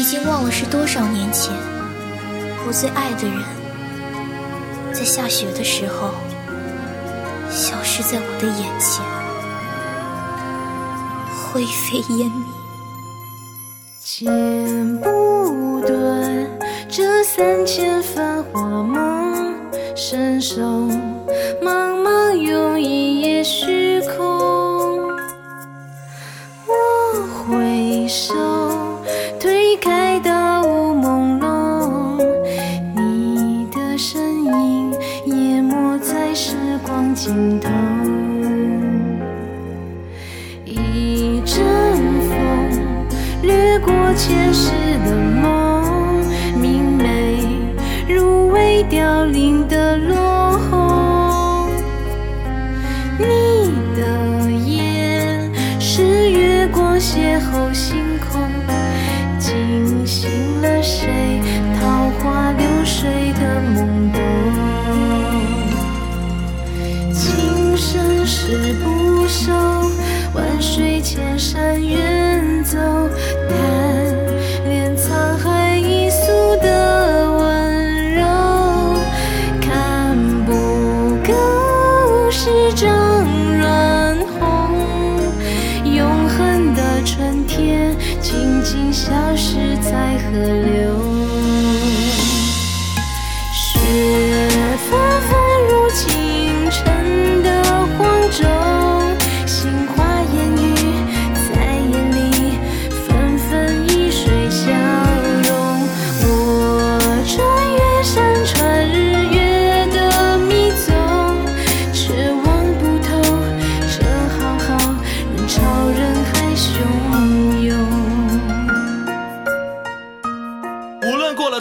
已经忘了是多少年前，我最爱的人，在下雪的时候消失在我的眼前，灰飞烟灭。剪不断这三千繁华梦，伸手茫茫用一夜虚空。我回首，光尽头。一阵风掠过前世的梦，明媚如未凋零的落红。你的眼是月光邂逅星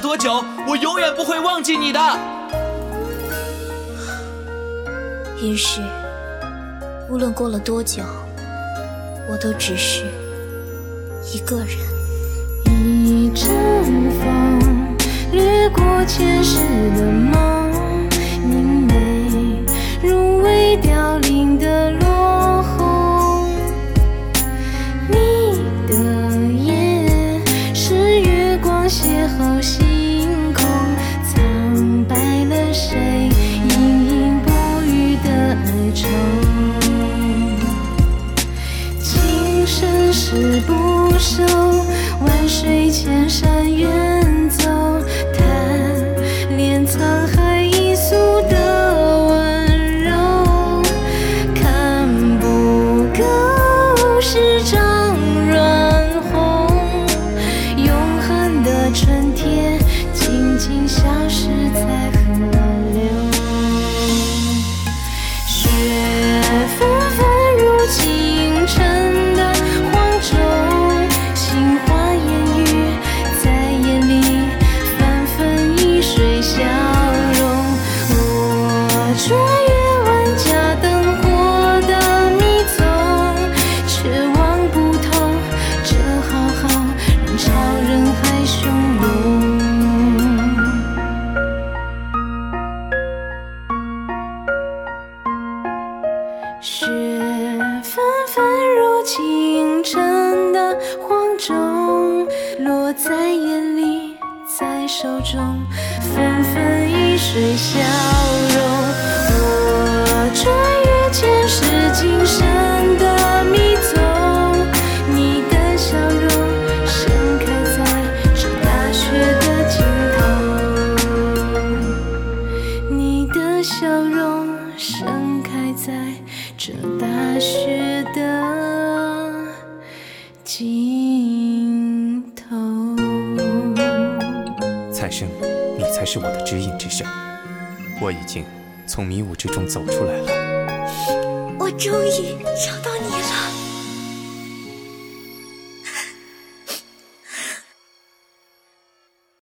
多久，我永远不会忘记你的。于是，无论过了多久，我都只是一个人。一阵风掠过前世的梦，手，万水千山远雪纷纷如清晨的黄钟，落在眼里，在手中，纷纷一水消融。我穿越前世今生的迷踪，你的笑容盛开在这大雪的尽头。你的笑容盛开在这大雪的尽头。蔡生，你才是我的指引之神。我已经从迷雾之中走出来了。我终于找到